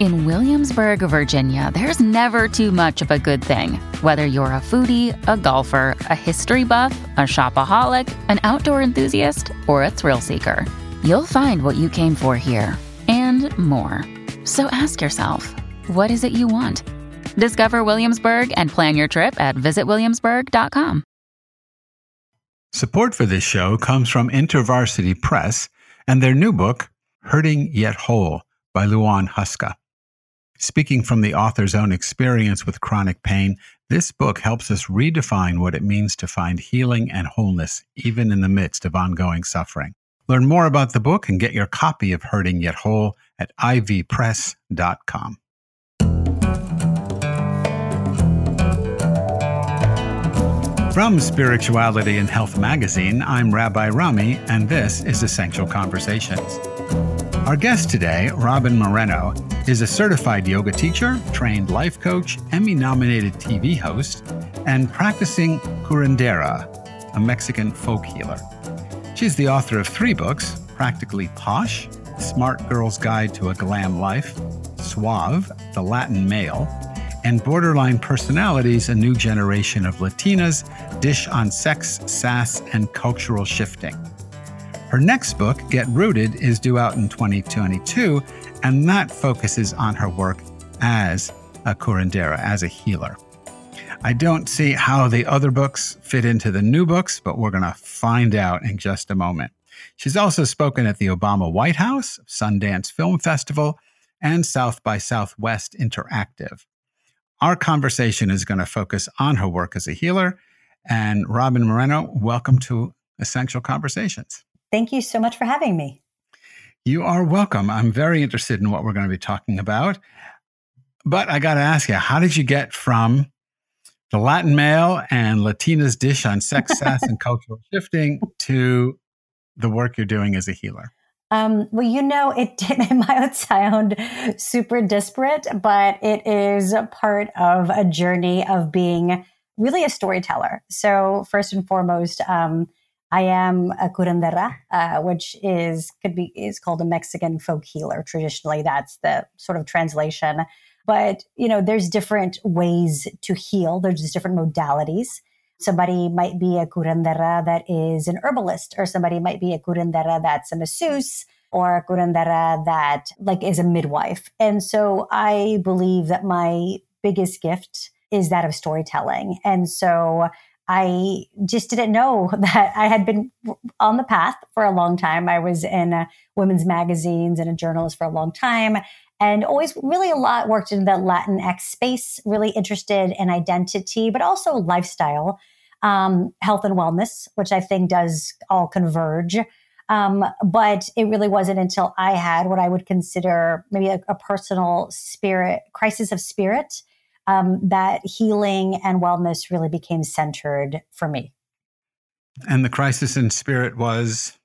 In Williamsburg, Virginia, there's never too much of a good thing. Whether you're a foodie, a golfer, a history buff, a shopaholic, an outdoor enthusiast, or a thrill seeker, you'll find what you came for here and more. So ask yourself, what is it you want? Discover Williamsburg and plan your trip at visitwilliamsburg.com. Support for this show comes from InterVarsity Press and their new book, Hurting Yet Whole by Liuan Huska. Speaking from the author's own experience with chronic pain, this book helps us redefine what it means to find healing and wholeness, even in the midst of ongoing suffering. Learn more about the book and get your copy of Hurting Yet Whole at ivpress.com. From Spirituality and Health magazine, I'm Rabbi Rami, and this is Essential Conversations. Our guest today, Robyn Moreno, is a certified yoga teacher, trained life coach, Emmy nominated TV host, and practicing curandera, a Mexican folk healer. She's the author of three books Practically Posh, Smart Girl's Guide to a Glam Life, Suave, The Latin Male, and Borderline Personalities, a new generation of Latinas, dish on sex, sass, and cultural shifting. Her next book, Get Rooted, is due out in 2022, and that focuses on her work as a curandera, as a healer. I don't see how the other books fit into the new books, but we're going to find out in just a moment. She's also spoken at the Obama White House, Sundance Film Festival, and South by Southwest Interactive. Our conversation is going to focus on her work as a healer. And Robyn Moreno, welcome to Essential Conversations. Thank you so much for having me. You are welcome. I'm very interested in what we're going to be talking about. But I got to ask you, how did you get from the Latin male and Latina's dish on sex, sass, and cultural shifting to the work you're doing as a healer? Um, well, you know, it, it might sound super disparate, but it is part of a journey of being really a storyteller. So, first and foremost, um, I am a curandera, uh, which is could be is called a Mexican folk healer. Traditionally, that's the sort of translation. But you know, there's different ways to heal. There's just different modalities. Somebody might be a curandera that is an herbalist, or somebody might be a curandera that's a masseuse, or a curandera that like is a midwife. And so, I believe that my biggest gift is that of storytelling. And so I just didn't know that I had been on the path for a long time. I was in uh, women's magazines and a journalist for a long time and always really a lot worked in the Latinx space, really interested in identity, but also lifestyle, um, health and wellness, which I think does all converge. Um, but it really wasn't until I had what I would consider maybe a, a personal spirit crisis of spirit um, that healing and wellness really became centered for me. And the crisis in spirit was?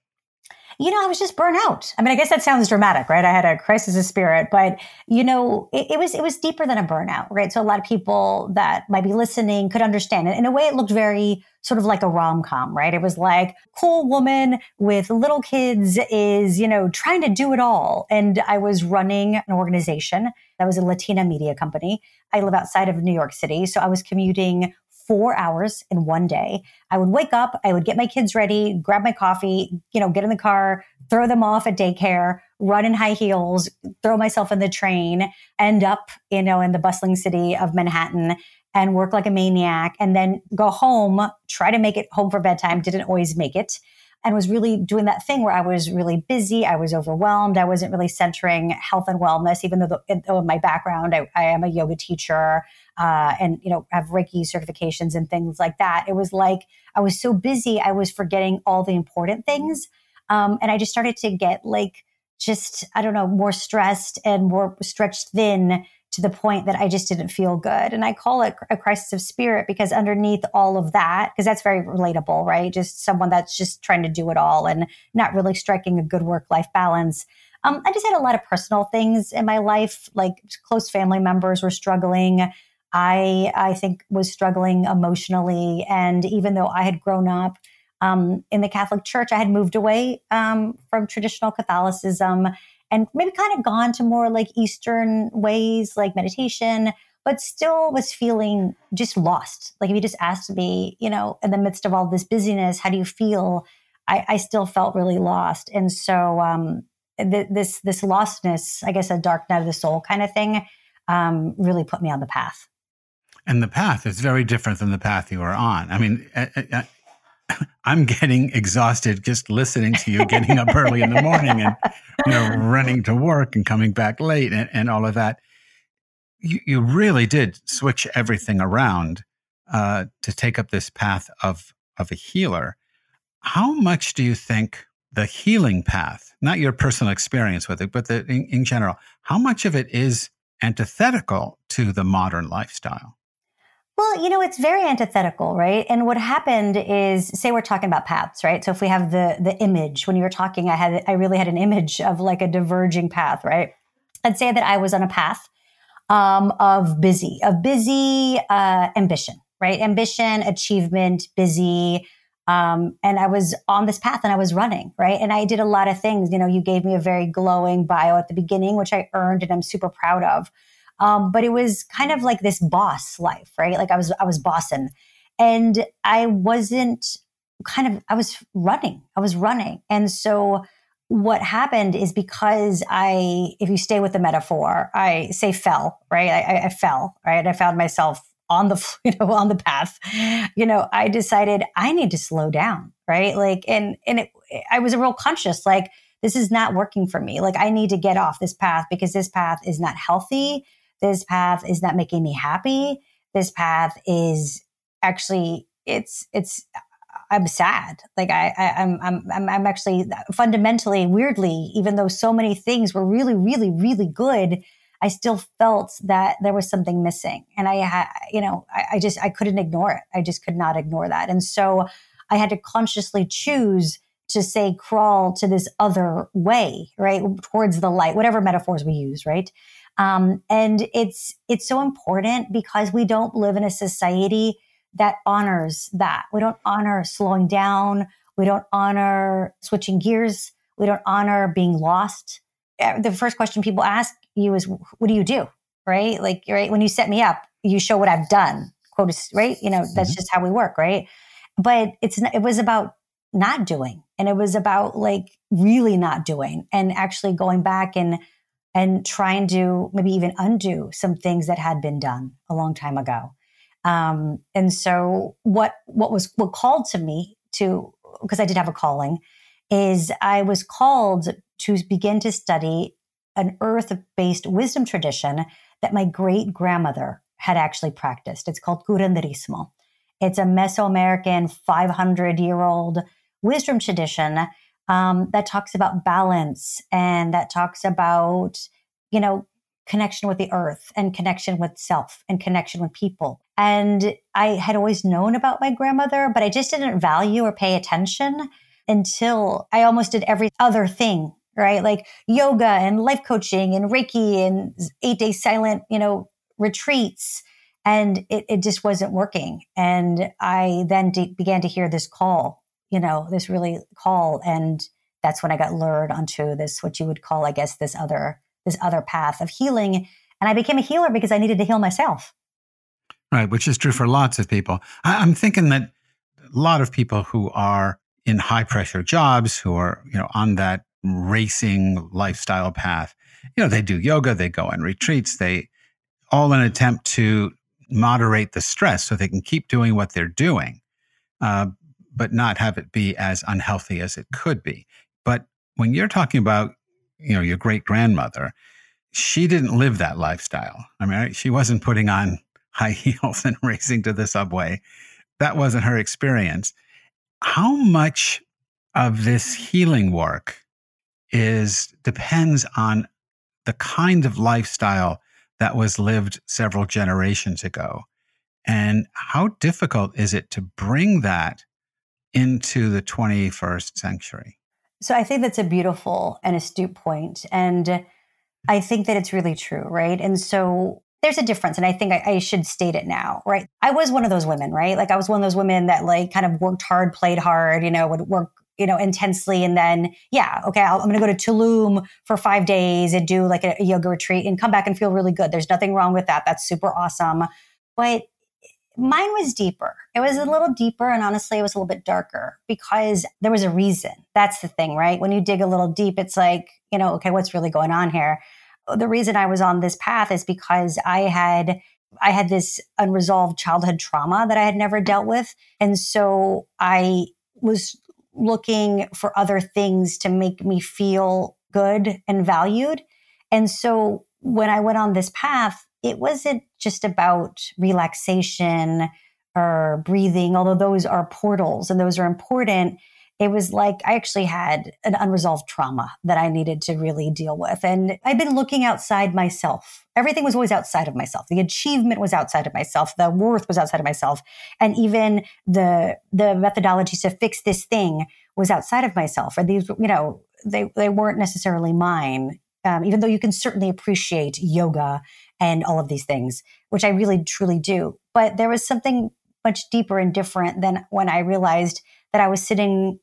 You know, I was just burnt out. I mean, I guess that sounds dramatic, right? I had a crisis of spirit, but you know, it, it was it was deeper than a burnout, right? So a lot of people that might be listening could understand it. In a way, it looked very sort of like a rom com, right? It was like cool woman with little kids is, you know, trying to do it all. And I was running an organization that was a Latina media company. I live outside of New York City. So I was commuting four hours in one day. I would wake up, I would get my kids ready, grab my coffee, you know, get in the car, throw them off at daycare, run in high heels, throw myself in the train, end up, you know, in the bustling city of Manhattan and work like a maniac and then go home, try to make it home for bedtime, didn't always make it. And was really doing that thing where I was really busy. I was overwhelmed. I wasn't really centering health and wellness, even though, the, though in my background, I, I, am a yoga teacher uh, and, you know, have Reiki certifications and things like that. It was like I was so busy, I was forgetting all the important things. Um, and I just started to get like, just, I don't know, more stressed and more stretched thin to the point that I just didn't feel good. And I call it a crisis of spirit because underneath all of that, because that's very relatable, right? Just someone that's just trying to do it all and not really striking a good work life balance. Um, I just had a lot of personal things in my life, like close family members were struggling. I, I think, was struggling emotionally. And even though I had grown up um, in the Catholic Church, I had moved away um, from traditional Catholicism and maybe kind of gone to more like Eastern ways, like meditation, but still was feeling just lost. Like if you just asked me, you know, in the midst of all this busyness, how do you feel? I, I still felt really lost. And so um, th- this this lostness, I guess a dark night of the soul kind of thing, um, really put me on the path. And the path is very different than the path you are on. I mean, I'm getting exhausted just listening to you getting up early in the morning and you know running to work and coming back late and, and all of that. You, you really did switch everything around uh, to take up this path of of a healer. How much do you think the healing path, not your personal experience with it, but the, in, in general, how much of it is antithetical to the modern lifestyle? Well, you know, it's very antithetical, right? And what happened is, say we're talking about paths, right? So if we have the the image, when you were talking, I had I really had an image of like a diverging path, right? I'd say that I was on a path um, of busy, of busy uh, ambition, right? Ambition, achievement, busy, um, and I was on this path and I was running, right? And I did a lot of things. You know, you gave me a very glowing bio at the beginning, which I earned and I'm super proud of. Um, but it was kind of like this boss life, right? Like I was, I was bossing and I wasn't kind of, I was running, I was running. And so what happened is because I, if you stay with the metaphor, I say fell, right? I, I fell, right? I found myself on the, you know, on the path, you know, I decided I need to slow down, right? Like, and, and it, I was a real conscious, like, this is not working for me. Like, I need to get off this path because this path is not healthy. This path is not making me happy. This path is actually it's it's I'm sad. Like I, I am I'm, I'm I'm actually fundamentally weirdly, even though so many things were really really really good, I still felt that there was something missing, and I had you know I, I just I couldn't ignore it. I just could not ignore that, and so I had to consciously choose to say crawl to this other way, right towards the light, whatever metaphors we use, right. Um, and it's it's so important because we don't live in a society that honors that. We don't honor slowing down. We don't honor switching gears. We don't honor being lost. Uh, the first question people ask you is, "What do you do?" Right? Like, right when you set me up, you show what I've done. Quote, right? You know, that's mm-hmm. just how we work, right? But it's it was about not doing, and it was about like really not doing, and actually going back and and trying to maybe even undo some things that had been done a long time ago. Um, and so what what was what called to me to because I did have a calling is I was called to begin to study an earth-based wisdom tradition that my great grandmother had actually practiced. It's called curanderismo. It's a Mesoamerican 500 year old wisdom tradition um, that talks about balance and that talks about, you know, connection with the earth and connection with self and connection with people. And I had always known about my grandmother, but I just didn't value or pay attention until I almost did every other thing, right? Like yoga and life coaching and Reiki and eight day silent, you know, retreats. And it, it just wasn't working. And I then de- began to hear this call you know, this really call. And that's when I got lured onto this, what you would call, I guess, this other, this other path of healing. And I became a healer because I needed to heal myself. Right, which is true for lots of people. I, am thinking that a lot of people who are in high pressure jobs, who are, you know, on that racing lifestyle path, you know, they do yoga, they go on retreats, they all in an attempt to moderate the stress so they can keep doing what they're doing. Uh, but not have it be as unhealthy as it could be. But when you're talking about, you know, your great grandmother, she didn't live that lifestyle. I mean, she wasn't putting on high heels and racing to the subway. That wasn't her experience. How much of this healing work is depends on the kind of lifestyle that was lived several generations ago. And how difficult is it to bring that into the 21st century? So I think that's a beautiful and astute point. And I think that it's really true, right? And so there's a difference. And I think I, I, should state it now, right? I was one of those women, right? Like I was one of those women that like kind of worked hard, played hard, you know, would work, you know, intensely. And then, yeah, okay, i am going to go to Tulum for five days and do like a, a yoga retreat and come back and feel really good. There's nothing wrong with that. That's super awesome. But mine was deeper. It was a little deeper. And honestly, it was a little bit darker because there was a reason. That's the thing, right? When you dig a little deep, it's like, you know, okay, what's really going on here? The reason I was on this path is because I had I had this unresolved childhood trauma that I had never mm-hmm. dealt with. And so I was looking for other things to make me feel good and valued. And so when I went on this path, it wasn't just about relaxation or breathing, although those are portals and those are important. It was like I actually had an unresolved trauma that I needed to really deal with. And I've been looking outside myself. Everything was always outside of myself. The achievement was outside of myself. The worth was outside of myself. And even the the methodologies to fix this thing was outside of myself. Or these, you know, they, they weren't necessarily mine. Um, even though you can certainly appreciate yoga and all of these things, which I really truly do. But there was something much deeper and different than when I realized that I was sitting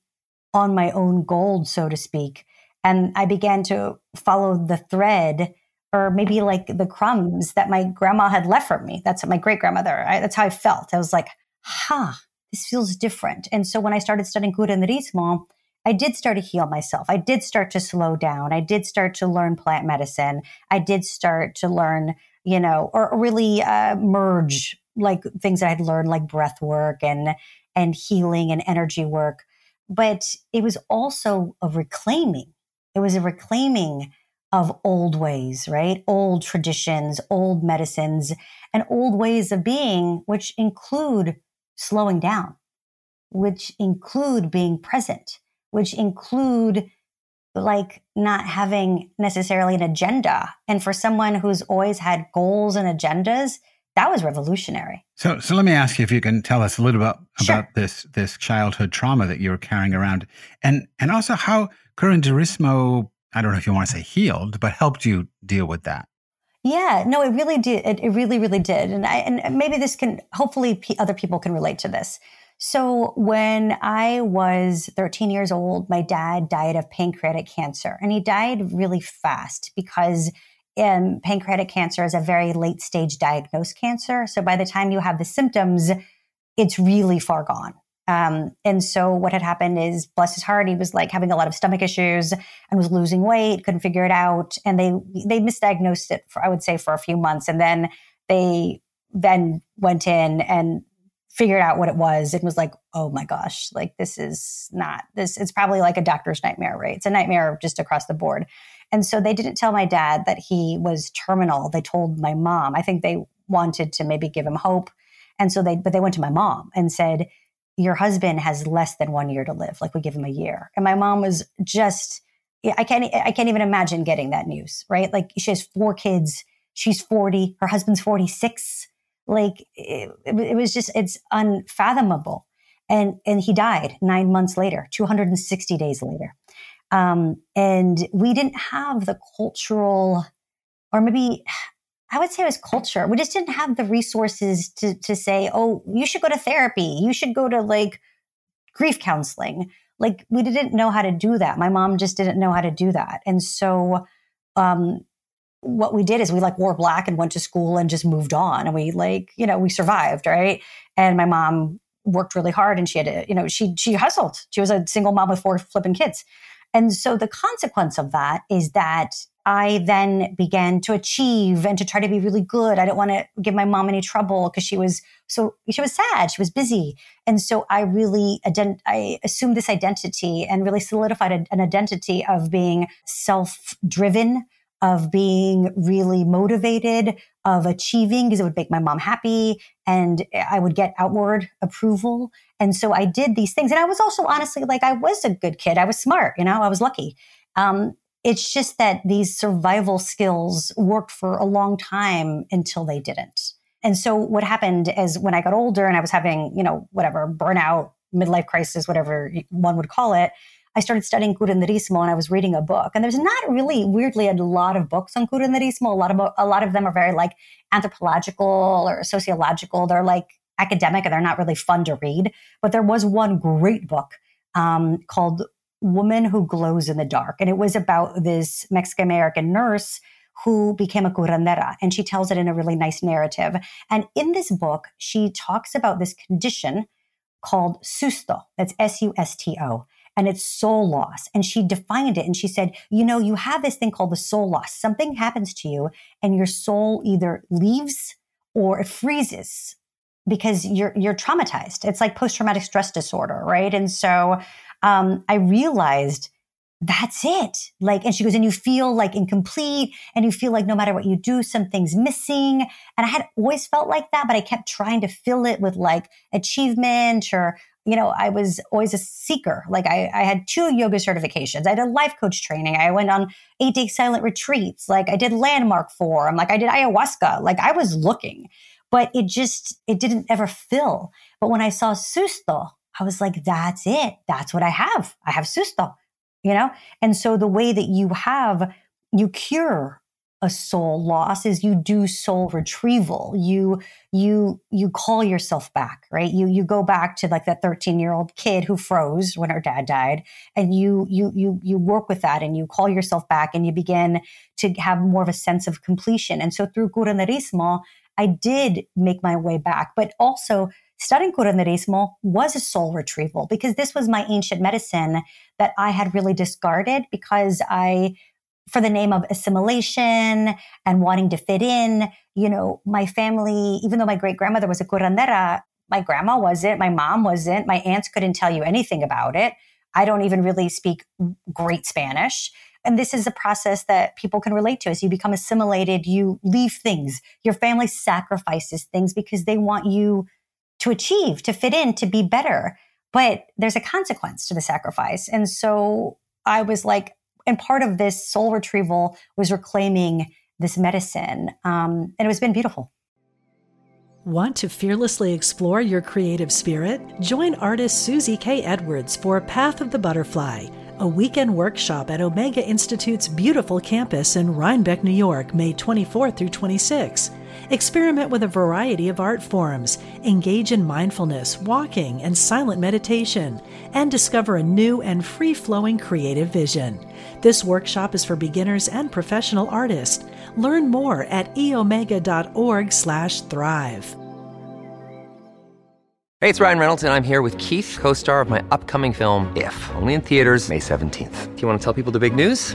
on my own gold, so to speak. And I began to follow the thread or maybe like the crumbs that my grandma had left for me. That's my great grandmother. That's how I felt. I was like, huh, this feels different. And so when I started studying curanderismo, I did start to heal myself. I did start to slow down. I did start to learn plant medicine. I did start to learn, you know, or really uh, merge like things I had learned, like breath work and and healing and energy work. But it was also a reclaiming. It was a reclaiming of old ways, right? Old traditions, old medicines, and old ways of being, which include slowing down, which include being present, which include like not having necessarily an agenda. And for someone who's always had goals and agendas, that was revolutionary. So, so let me ask you if you can tell us a little bit sure. about this this childhood trauma that you were carrying around, and and also how curanderismo, I don't know if you want to say healed, but helped you deal with that. Yeah, no, it really did. It, it really, really did, and I and maybe this can hopefully p- other people can relate to this. So when I was 13 years old, my dad died of pancreatic cancer, and he died really fast because um, pancreatic cancer is a very late stage diagnosed cancer. So by the time you have the symptoms, it's really far gone. Um, and so what had happened is, bless his heart, he was like having a lot of stomach issues and was losing weight, couldn't figure it out, and they they misdiagnosed it for I would say for a few months, and then they then went in and figured out what it was and was like, oh my gosh, like this is not this. It's probably like a doctor's nightmare, right? It's a nightmare just across the board. And so they didn't tell my dad that he was terminal. They told my mom. I think they wanted to maybe give him hope. And so they, but they went to my mom and said, Your husband has less than one year to live. Like we give him a year. And my mom was just, I can't, I can't even imagine getting that news, right? Like she has four kids. She's 40. Her husband's 46. Like it, it was just, it's unfathomable. And, and he died nine months later, 260 days later. Um, and we didn't have the cultural, or maybe I would say it was culture. We just didn't have the resources to, to say, oh, you should go to therapy. You should go to like grief counseling. Like we didn't know how to do that. My mom just didn't know how to do that. And so, um, what we did is we like wore black and went to school and just moved on. And we like you know we survived right? And my mom worked really hard and she had to you know she she hustled. She was a single mom with four flipping kids. And so the consequence of that is that I then began to achieve and to try to be really good. I didn't want to give my mom any trouble because she was so she was sad, she was busy, and so I really ident- I assumed this identity and really solidified a, an identity of being self-driven, of being really motivated, of achieving because it would make my mom happy and I would get outward approval. And so I did these things. And I was also honestly like, I was a good kid. I was smart, you know, I was lucky. Um, it's just that these survival skills worked for a long time until they didn't. And so what happened is when I got older and I was having, you know, whatever burnout, midlife crisis, whatever one would call it, I started studying curanderismo and I was reading a book. And there's not really, weirdly, a lot of books on curanderismo. A lot of a lot of them are very like anthropological or sociological. They're like academic and they're not really fun to read. But there was one great book um, called Woman Who Glows in the Dark. And it was about this Mexican American nurse who became a curandera. And she tells it in a really nice narrative. And in this book, she talks about this condition called susto. That's S U S T O. And it's soul loss. And she defined it and she said, you know, you have this thing called the soul loss. Something happens to you and your soul either leaves or it freezes because you're you're traumatized. It's like post traumatic stress disorder, right? And so um, I realized that's it. Like, and she goes, and you feel like incomplete and you feel like no matter what you do, something's missing. And I had always felt like that, but I kept trying to fill it with like achievement or, you know, I was always a seeker. Like I, I had two yoga certifications. I did a life coach training. I went on eight day silent retreats. Like I did landmark forum. Like I did ayahuasca. Like I was looking, but it just, it didn't ever fill. But when I saw Susto, I was like, that's it. That's what I have. I have susto, you know? And so the way that you have, you cure a soul loss is you do soul retrieval. You, you, you call yourself back, right? You, you go back to like that 13 year old kid who froze when her dad died and you, you, you, you work with that and you call yourself back and you begin to have more of a sense of completion. And so through curanderismo, I did make my way back, but also studying curanderismo was a soul retrieval because this was my ancient medicine that I had really discarded because I, for the name of assimilation and wanting to fit in, you know, my family, even though my great grandmother was a curandera, my grandma wasn't, my mom wasn't, my aunts couldn't tell you anything about it. I don't even really speak great Spanish. And this is a process that people can relate to as you become assimilated, you leave things. Your family sacrifices things because they want you to achieve, to fit in, to be better. But there's a consequence to the sacrifice. And so I was like, and part of this soul retrieval was reclaiming this medicine. Um, and it was been beautiful. Want to fearlessly explore your creative spirit? Join artist Susie K. Edwards for Path of the Butterfly, a weekend workshop at Omega Institute's beautiful campus in Rhinebeck, New York, May 24 through 26. Experiment with a variety of art forms, engage in mindfulness, walking, and silent meditation, and discover a new and free flowing creative vision. This workshop is for beginners and professional artists. Learn more at eomega.org/slash thrive. Hey, it's Ryan Reynolds, and I'm here with Keith, co star of my upcoming film, If, only in theaters, May 17th. Do you want to tell people the big news?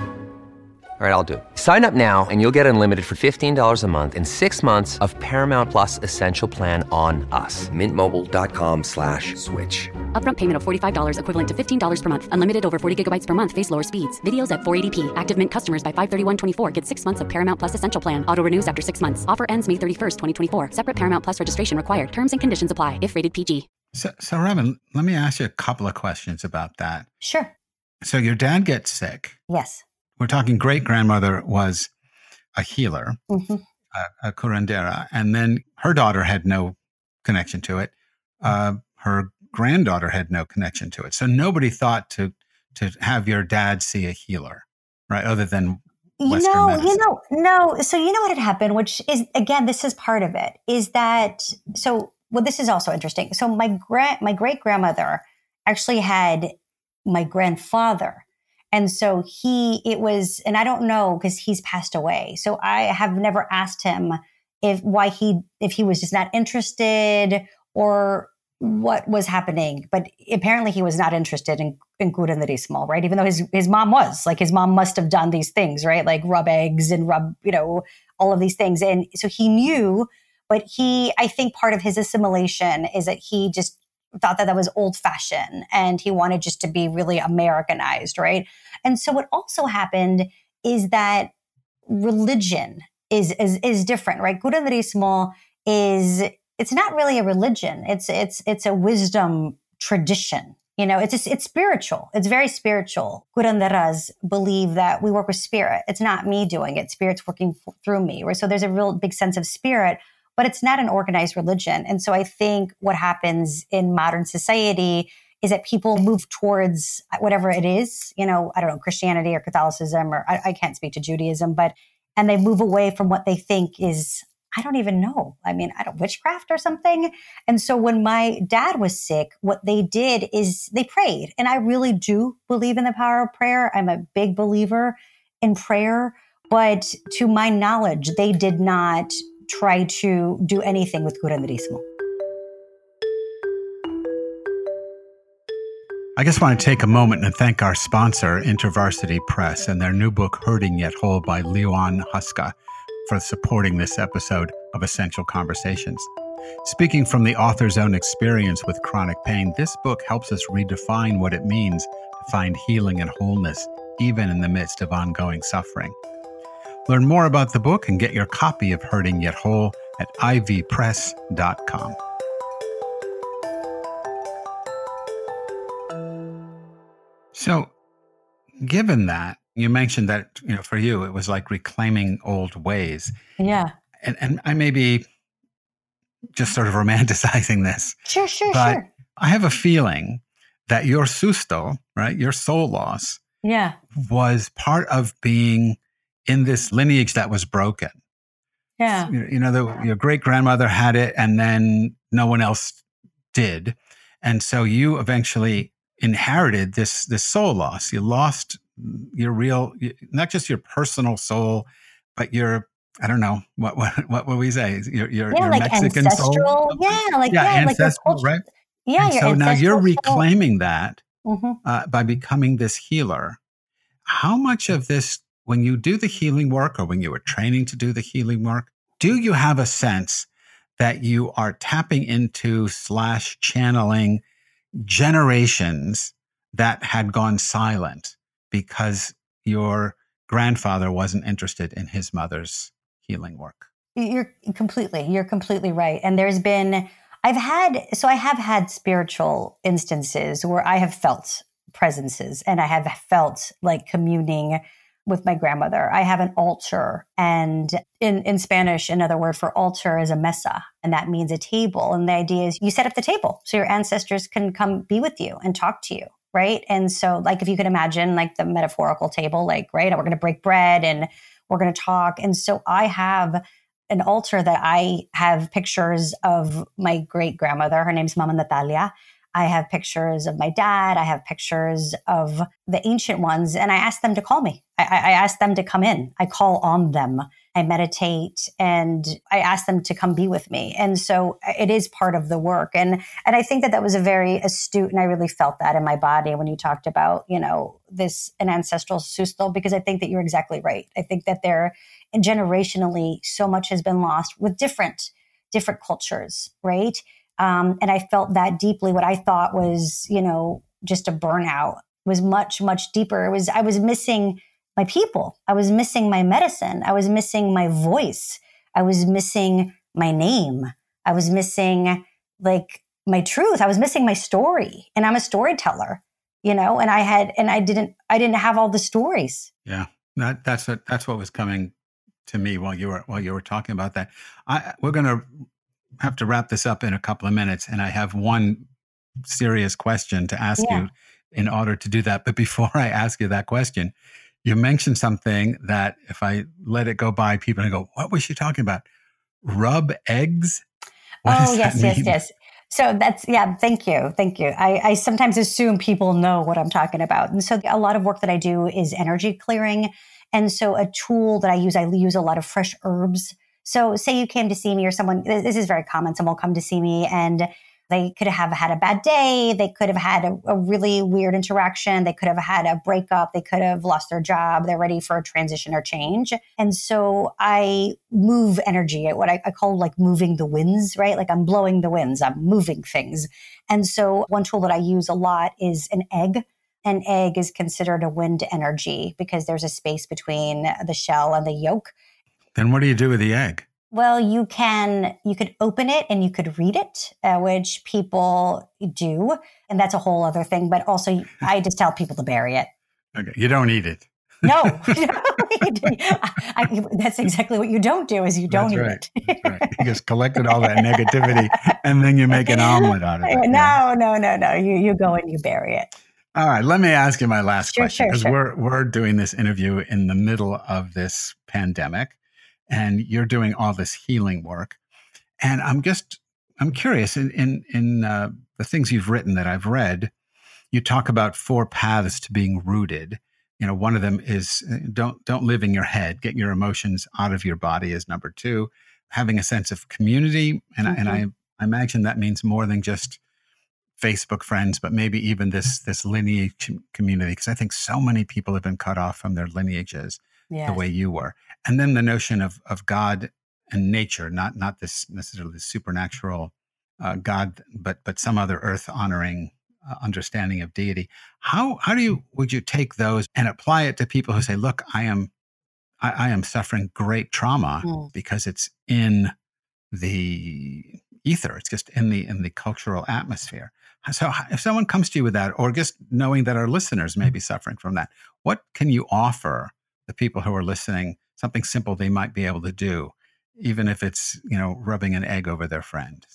All right, I'll do it. Sign up now and you'll get unlimited for $15 a month in six months of Paramount Plus Essential Plan on us. Mintmobile.com slash switch. Upfront payment of $45 equivalent to $15 per month. Unlimited over 40 gigabytes per month. Face lower speeds. Videos at 480p. Active Mint customers by 531.24 get six months of Paramount Plus Essential Plan. Auto renews after six months. Offer ends May 31st, 2024. Separate Paramount Plus registration required. Terms and conditions apply if rated PG. So, so Robyn, let me ask you a couple of questions about that. Sure. So your dad gets sick. Yes we're talking great grandmother was a healer, mm-hmm. a, a, curandera, and then her daughter had no connection to it. Uh, her granddaughter had no connection to it. So nobody thought to to have your dad see a healer, right? Other than Western you know, medicine. you know, no. So you know what had happened, which is again, this is part of it. Is that so? Well, this is also interesting. So my grand, my great grandmother actually had my grandfather and so he, it was, and I don't know because he's passed away. So I have never asked him if why he, if he was just not interested or what was happening. But apparently he was not interested in, in curanderismo, right? Even though his, his mom was. Like his mom must have done these things, right? Like rub eggs and rub, you know, all of these things. And so he knew, but he, I think part of his assimilation is that he just thought that that was old fashioned and he wanted just to be really Americanized, right? And so what also happened is that religion is is, is different, right? Curanderismo is it's not really a religion. It's it's it's a wisdom tradition. You know, it's just, it's spiritual. It's very spiritual. Curanderas believe that we work with spirit. It's not me doing it. Spirit's working f- through me. Right? So there's a real big sense of spirit, but it's not an organized religion. And so I think what happens in modern society is that people move towards whatever it is, you know, I don't know, Christianity or Catholicism, or I, I can't speak to Judaism, but, and they move away from what they think is I don't even know. I mean, I don't witchcraft or something. And so when my dad was sick, what they did is they prayed. And I really do believe in the power of prayer. I'm a big believer in prayer. But to my knowledge, they did not try to do anything with curanderismo. I just want to take a moment and thank our sponsor, InterVarsity Press, and their new book, Hurting Yet Whole by Liuan Huska, for supporting this episode of Essential Conversations. Speaking from the author's own experience with chronic pain, this book helps us redefine what it means to find healing and wholeness, even in the midst of ongoing suffering. Learn more about the book and get your copy of Hurting Yet Whole at ivpress.com. So, given that you mentioned that you know for you it was like reclaiming old ways, Yeah. and and I may be just sort of romanticizing this, Sure, sure, but sure. I have a feeling that your susto, right, your soul loss, Yeah. was part of being in this lineage that was broken. Yeah. You you know, the, your great grandmother had it, and then no one else did, and so you eventually inherited this this soul loss. You lost your real, not just your personal soul, but your I don't know what what what would we say? Your your, Yeah, your like Mexican soul. Yeah, like yeah, yeah, like ancestral, culture. right? Yeah, so now you're ancestral soul. reclaiming that Mhm. uh, by becoming this healer. How much of this, when you do the healing work or when you are training to do the healing work, do you have a sense that you are tapping into slash channeling generations that had gone silent because your grandfather wasn't interested in his mother's healing work? You're completely, you're completely right. And there's been, I've had, so I have had spiritual instances where I have felt presences and I have felt like communing with my grandmother. I have an altar and in, in Spanish, another word for altar is a mesa and that means a table. And the idea is you set up the table so your ancestors can come be with you and talk to you. Right. And so like, if you could imagine like the metaphorical table, like, right, we're going to break bread and we're going to talk. And so I have an altar that I have pictures of my great grandmother. Her name's Mama Natalia. I have pictures of my dad. I have pictures of the ancient ones, and I ask them to call me. I, I ask them to come in. I call on them. I meditate, and I ask them to come be with me. And so uh, it is part of the work. And and I think that that was a very astute, and I really felt that in my body when you talked about you know this an ancestral susto, because I think that you're exactly right. I think that there and generationally so much has been lost with different different cultures right um, and i felt that deeply. What i thought was you know just a burnout was much much deeper. It was i was missing my people. I was missing my medicine. I was missing my voice. I was missing my name. I was missing like my truth. I was missing my story. And i'm a storyteller you know and i had and i didn't i didn't have all the stories. Yeah, that, that's what that's what was coming to me while you were while you were talking about that. I we're going to have to wrap this up in a couple of minutes, and I have one serious question to ask Yeah. you in order to do that. But before I ask you that question, you mentioned something that if I let it go by, people are go, "What was she talking about? Rub eggs?" What oh yes yes yes so that's yeah thank you thank you I, I sometimes assume people know what i'm talking about and so a lot of work that i do is energy clearing and so a tool that i use i use a lot of fresh herbs so say you came to see me or someone this is very common someone will come to see me and They could have had a bad day. They could have had a, a, really weird interaction. They could have had a breakup. They could have lost their job. They're ready for a transition or change. And so I move energy at what I, I call like moving the winds, right? Like I'm blowing the winds, I'm moving things. And so one tool that I use a lot is an egg an egg is considered a wind energy because there's a space between the shell and the yolk. Then what do you do with the egg? Well, you can you could open it and you could read it, uh, which people do, and that's a whole other thing. But also, I just tell people to bury it. Okay, you don't eat it. No, I, that's exactly what you don't do. Is you don't that's eat right. it. That's right. You just collected all that negativity, and then you make an omelet out of it. No, yeah. no, no, no. You you go and you bury it. All right, let me ask you my last sure, question because sure, sure. we're we're doing this interview in the middle of this pandemic, and you're doing all this healing work, and I'm just I'm curious in in in uh, the things you've written that I've read, you talk about four paths to being rooted. You know, one of them is uh, don't don't live in your head. Get your emotions out of your body is number two. Having a sense of community, and mm-hmm. and I, I imagine that means more than just Facebook friends, but maybe even this this lineage community, because I think so many people have been cut off from their lineages yes. the way you were. And then the notion of of God and nature, not not this necessarily supernatural uh, God, but but some other earth honoring uh, understanding of deity. How how do you would you take those and apply it to people who say, look, I am I, I am suffering great trauma mm. because it's in the ether. It's just in the in the cultural atmosphere. So, if someone comes to you with that, or just knowing that our listeners may be suffering from that, what can you offer the people who are listening? Something simple they might be able to do, even if it's you know rubbing an egg over their friend.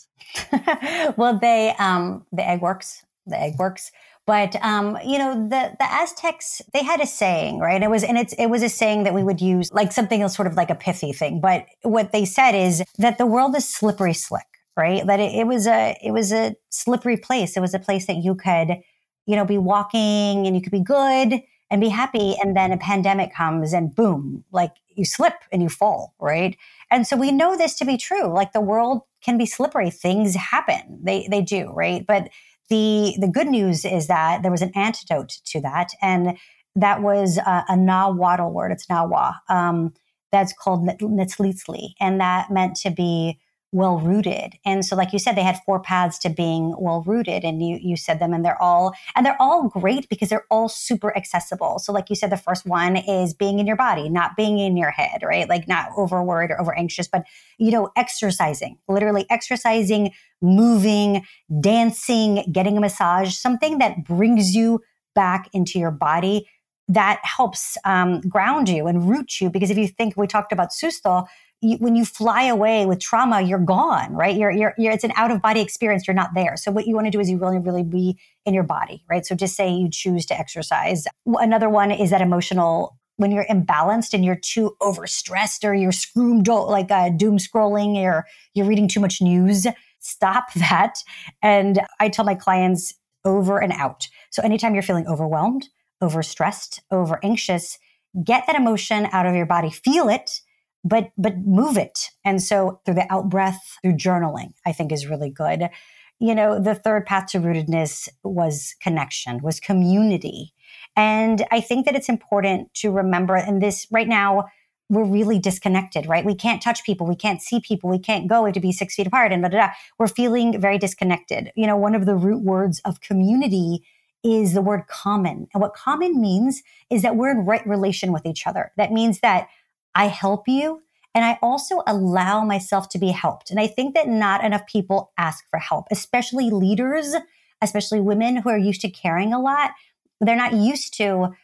well, they um, the egg works. The egg works. But um, you know, the the Aztecs they had a saying, right? It was and it's it was a saying that we would use like something else, sort of like a pithy thing. But what they said is that the world is slippery slick right? That it, it was a it was a slippery place. It was a place that you could, you know, be walking and you could be good and be happy, and then a pandemic comes and boom, like you slip and you fall, right? And so we know this to be true. Like the world can be slippery. Things happen. They they do, right? But the the good news is that there was an antidote to that, and that was a, a Nahuatl word. It's Nahua. Um, that's called Neltiliztli, and that meant to be well rooted. And so, like you said, they had four paths to being well rooted, and you you said them, and they're all and they're all great because they're all super accessible. So, like you said, the first one is being in your body, not being in your head, right? Like not over worried or over anxious, but you know, exercising, literally exercising, moving, dancing, getting a massage, something that brings you back into your body. That helps um, ground you and root you. Because if you think we talked about susto, you, when you fly away with trauma, you're gone, right? You're, you're, you're, it's an out of body experience. You're not there. So what you want to do is you really, really be in your body, right? So just say you choose to exercise. Another one is that emotional when you're imbalanced and you're too overstressed or you're screwed like uh, doom scrolling or you're reading too much news stop that and i tell my clients over and out so anytime you're feeling overwhelmed overstressed over anxious get that emotion out of your body feel it but but move it. And so through the out breath, through journaling, I think is really good. You know, the third path to rootedness was connection, was community. And I think that it's important to remember, and this right now, we're really disconnected, right? We can't touch people. We can't see people. We can't go. We have to be six feet apart and da, da, da. We're feeling very disconnected. You know, one of the root words of community is the word common. And what common means is that we're in right relation with each other. That means that I help you. And I also allow myself to be helped. And I think that not enough people ask for help, especially leaders, especially women who are used to caring a lot. They're not used to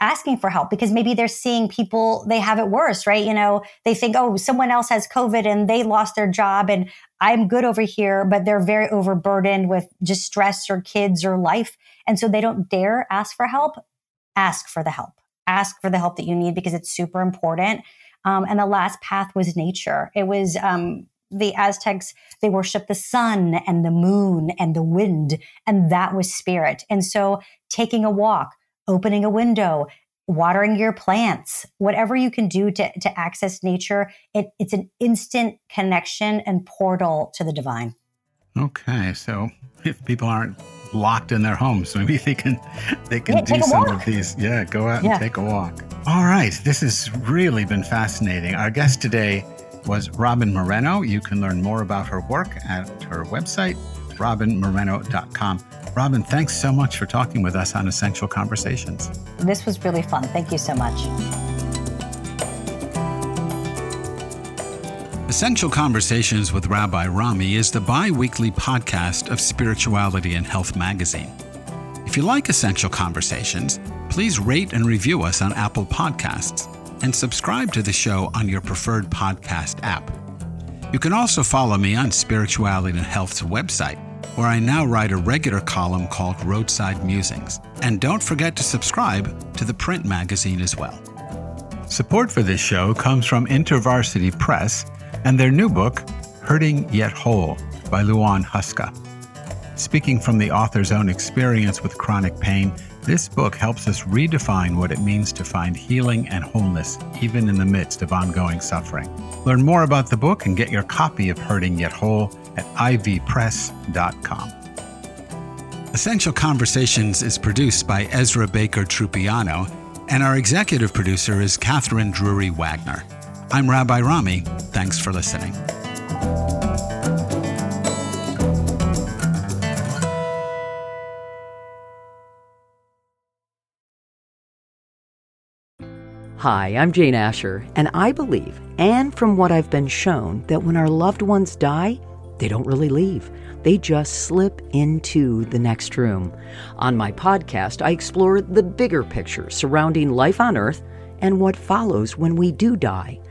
asking for help because maybe they're seeing people they have it worse right you know they think oh someone else has covid and they lost their job and i'm good over here but they're very overburdened with just stress or kids or life and so they don't dare ask for help ask for the help ask for the help that you need because it's super important um, and the last path was nature. It was um, the Aztecs, they worshiped the sun and the moon and the wind, and that was spirit. And so taking a walk, opening a window, watering your plants, whatever you can do to, to access nature, it, it's an instant connection and portal to the divine. Okay, so if people aren't locked in their homes, maybe they can they can Yeah, do some walk. of these. Yeah, go out Yeah. and take a walk. All right, this has really been fascinating. Our guest today was Robyn Moreno. You can learn more about her work at her website, robynmoreno.com. Robyn, thanks so much for talking with us on Essential Conversations. This was really fun. Thank you so much. Essential Conversations with Rabbi Rami is the bi weekly podcast of Spirituality and Health magazine. If you like Essential Conversations, please rate and review us on Apple Podcasts and subscribe to the show on your preferred podcast app. You can also follow me on Spirituality and Health's website, where I now write a regular column called Roadside Musings. And don't forget to subscribe to the print magazine as well. Support for this show comes from InterVarsity Press and their new book, Hurting Yet Whole, by Liuan Huska. Speaking from the author's own experience with chronic pain, this book helps us redefine what it means to find healing and wholeness, even in the midst of ongoing suffering. Learn more about the book and get your copy of Hurting Yet Whole at ivpress.com. Essential Conversations is produced by Ezra Baker Trupiano, and our executive producer is Kathryn Drury Wagner. I'm Rabbi Rami. Thanks for listening. Hi, I'm Jane Asher, and I believe, and from what I've been shown, that when our loved ones die, they don't really leave. They just slip into the next room. On my podcast, I explore the bigger picture surrounding life on Earth and what follows when we do die.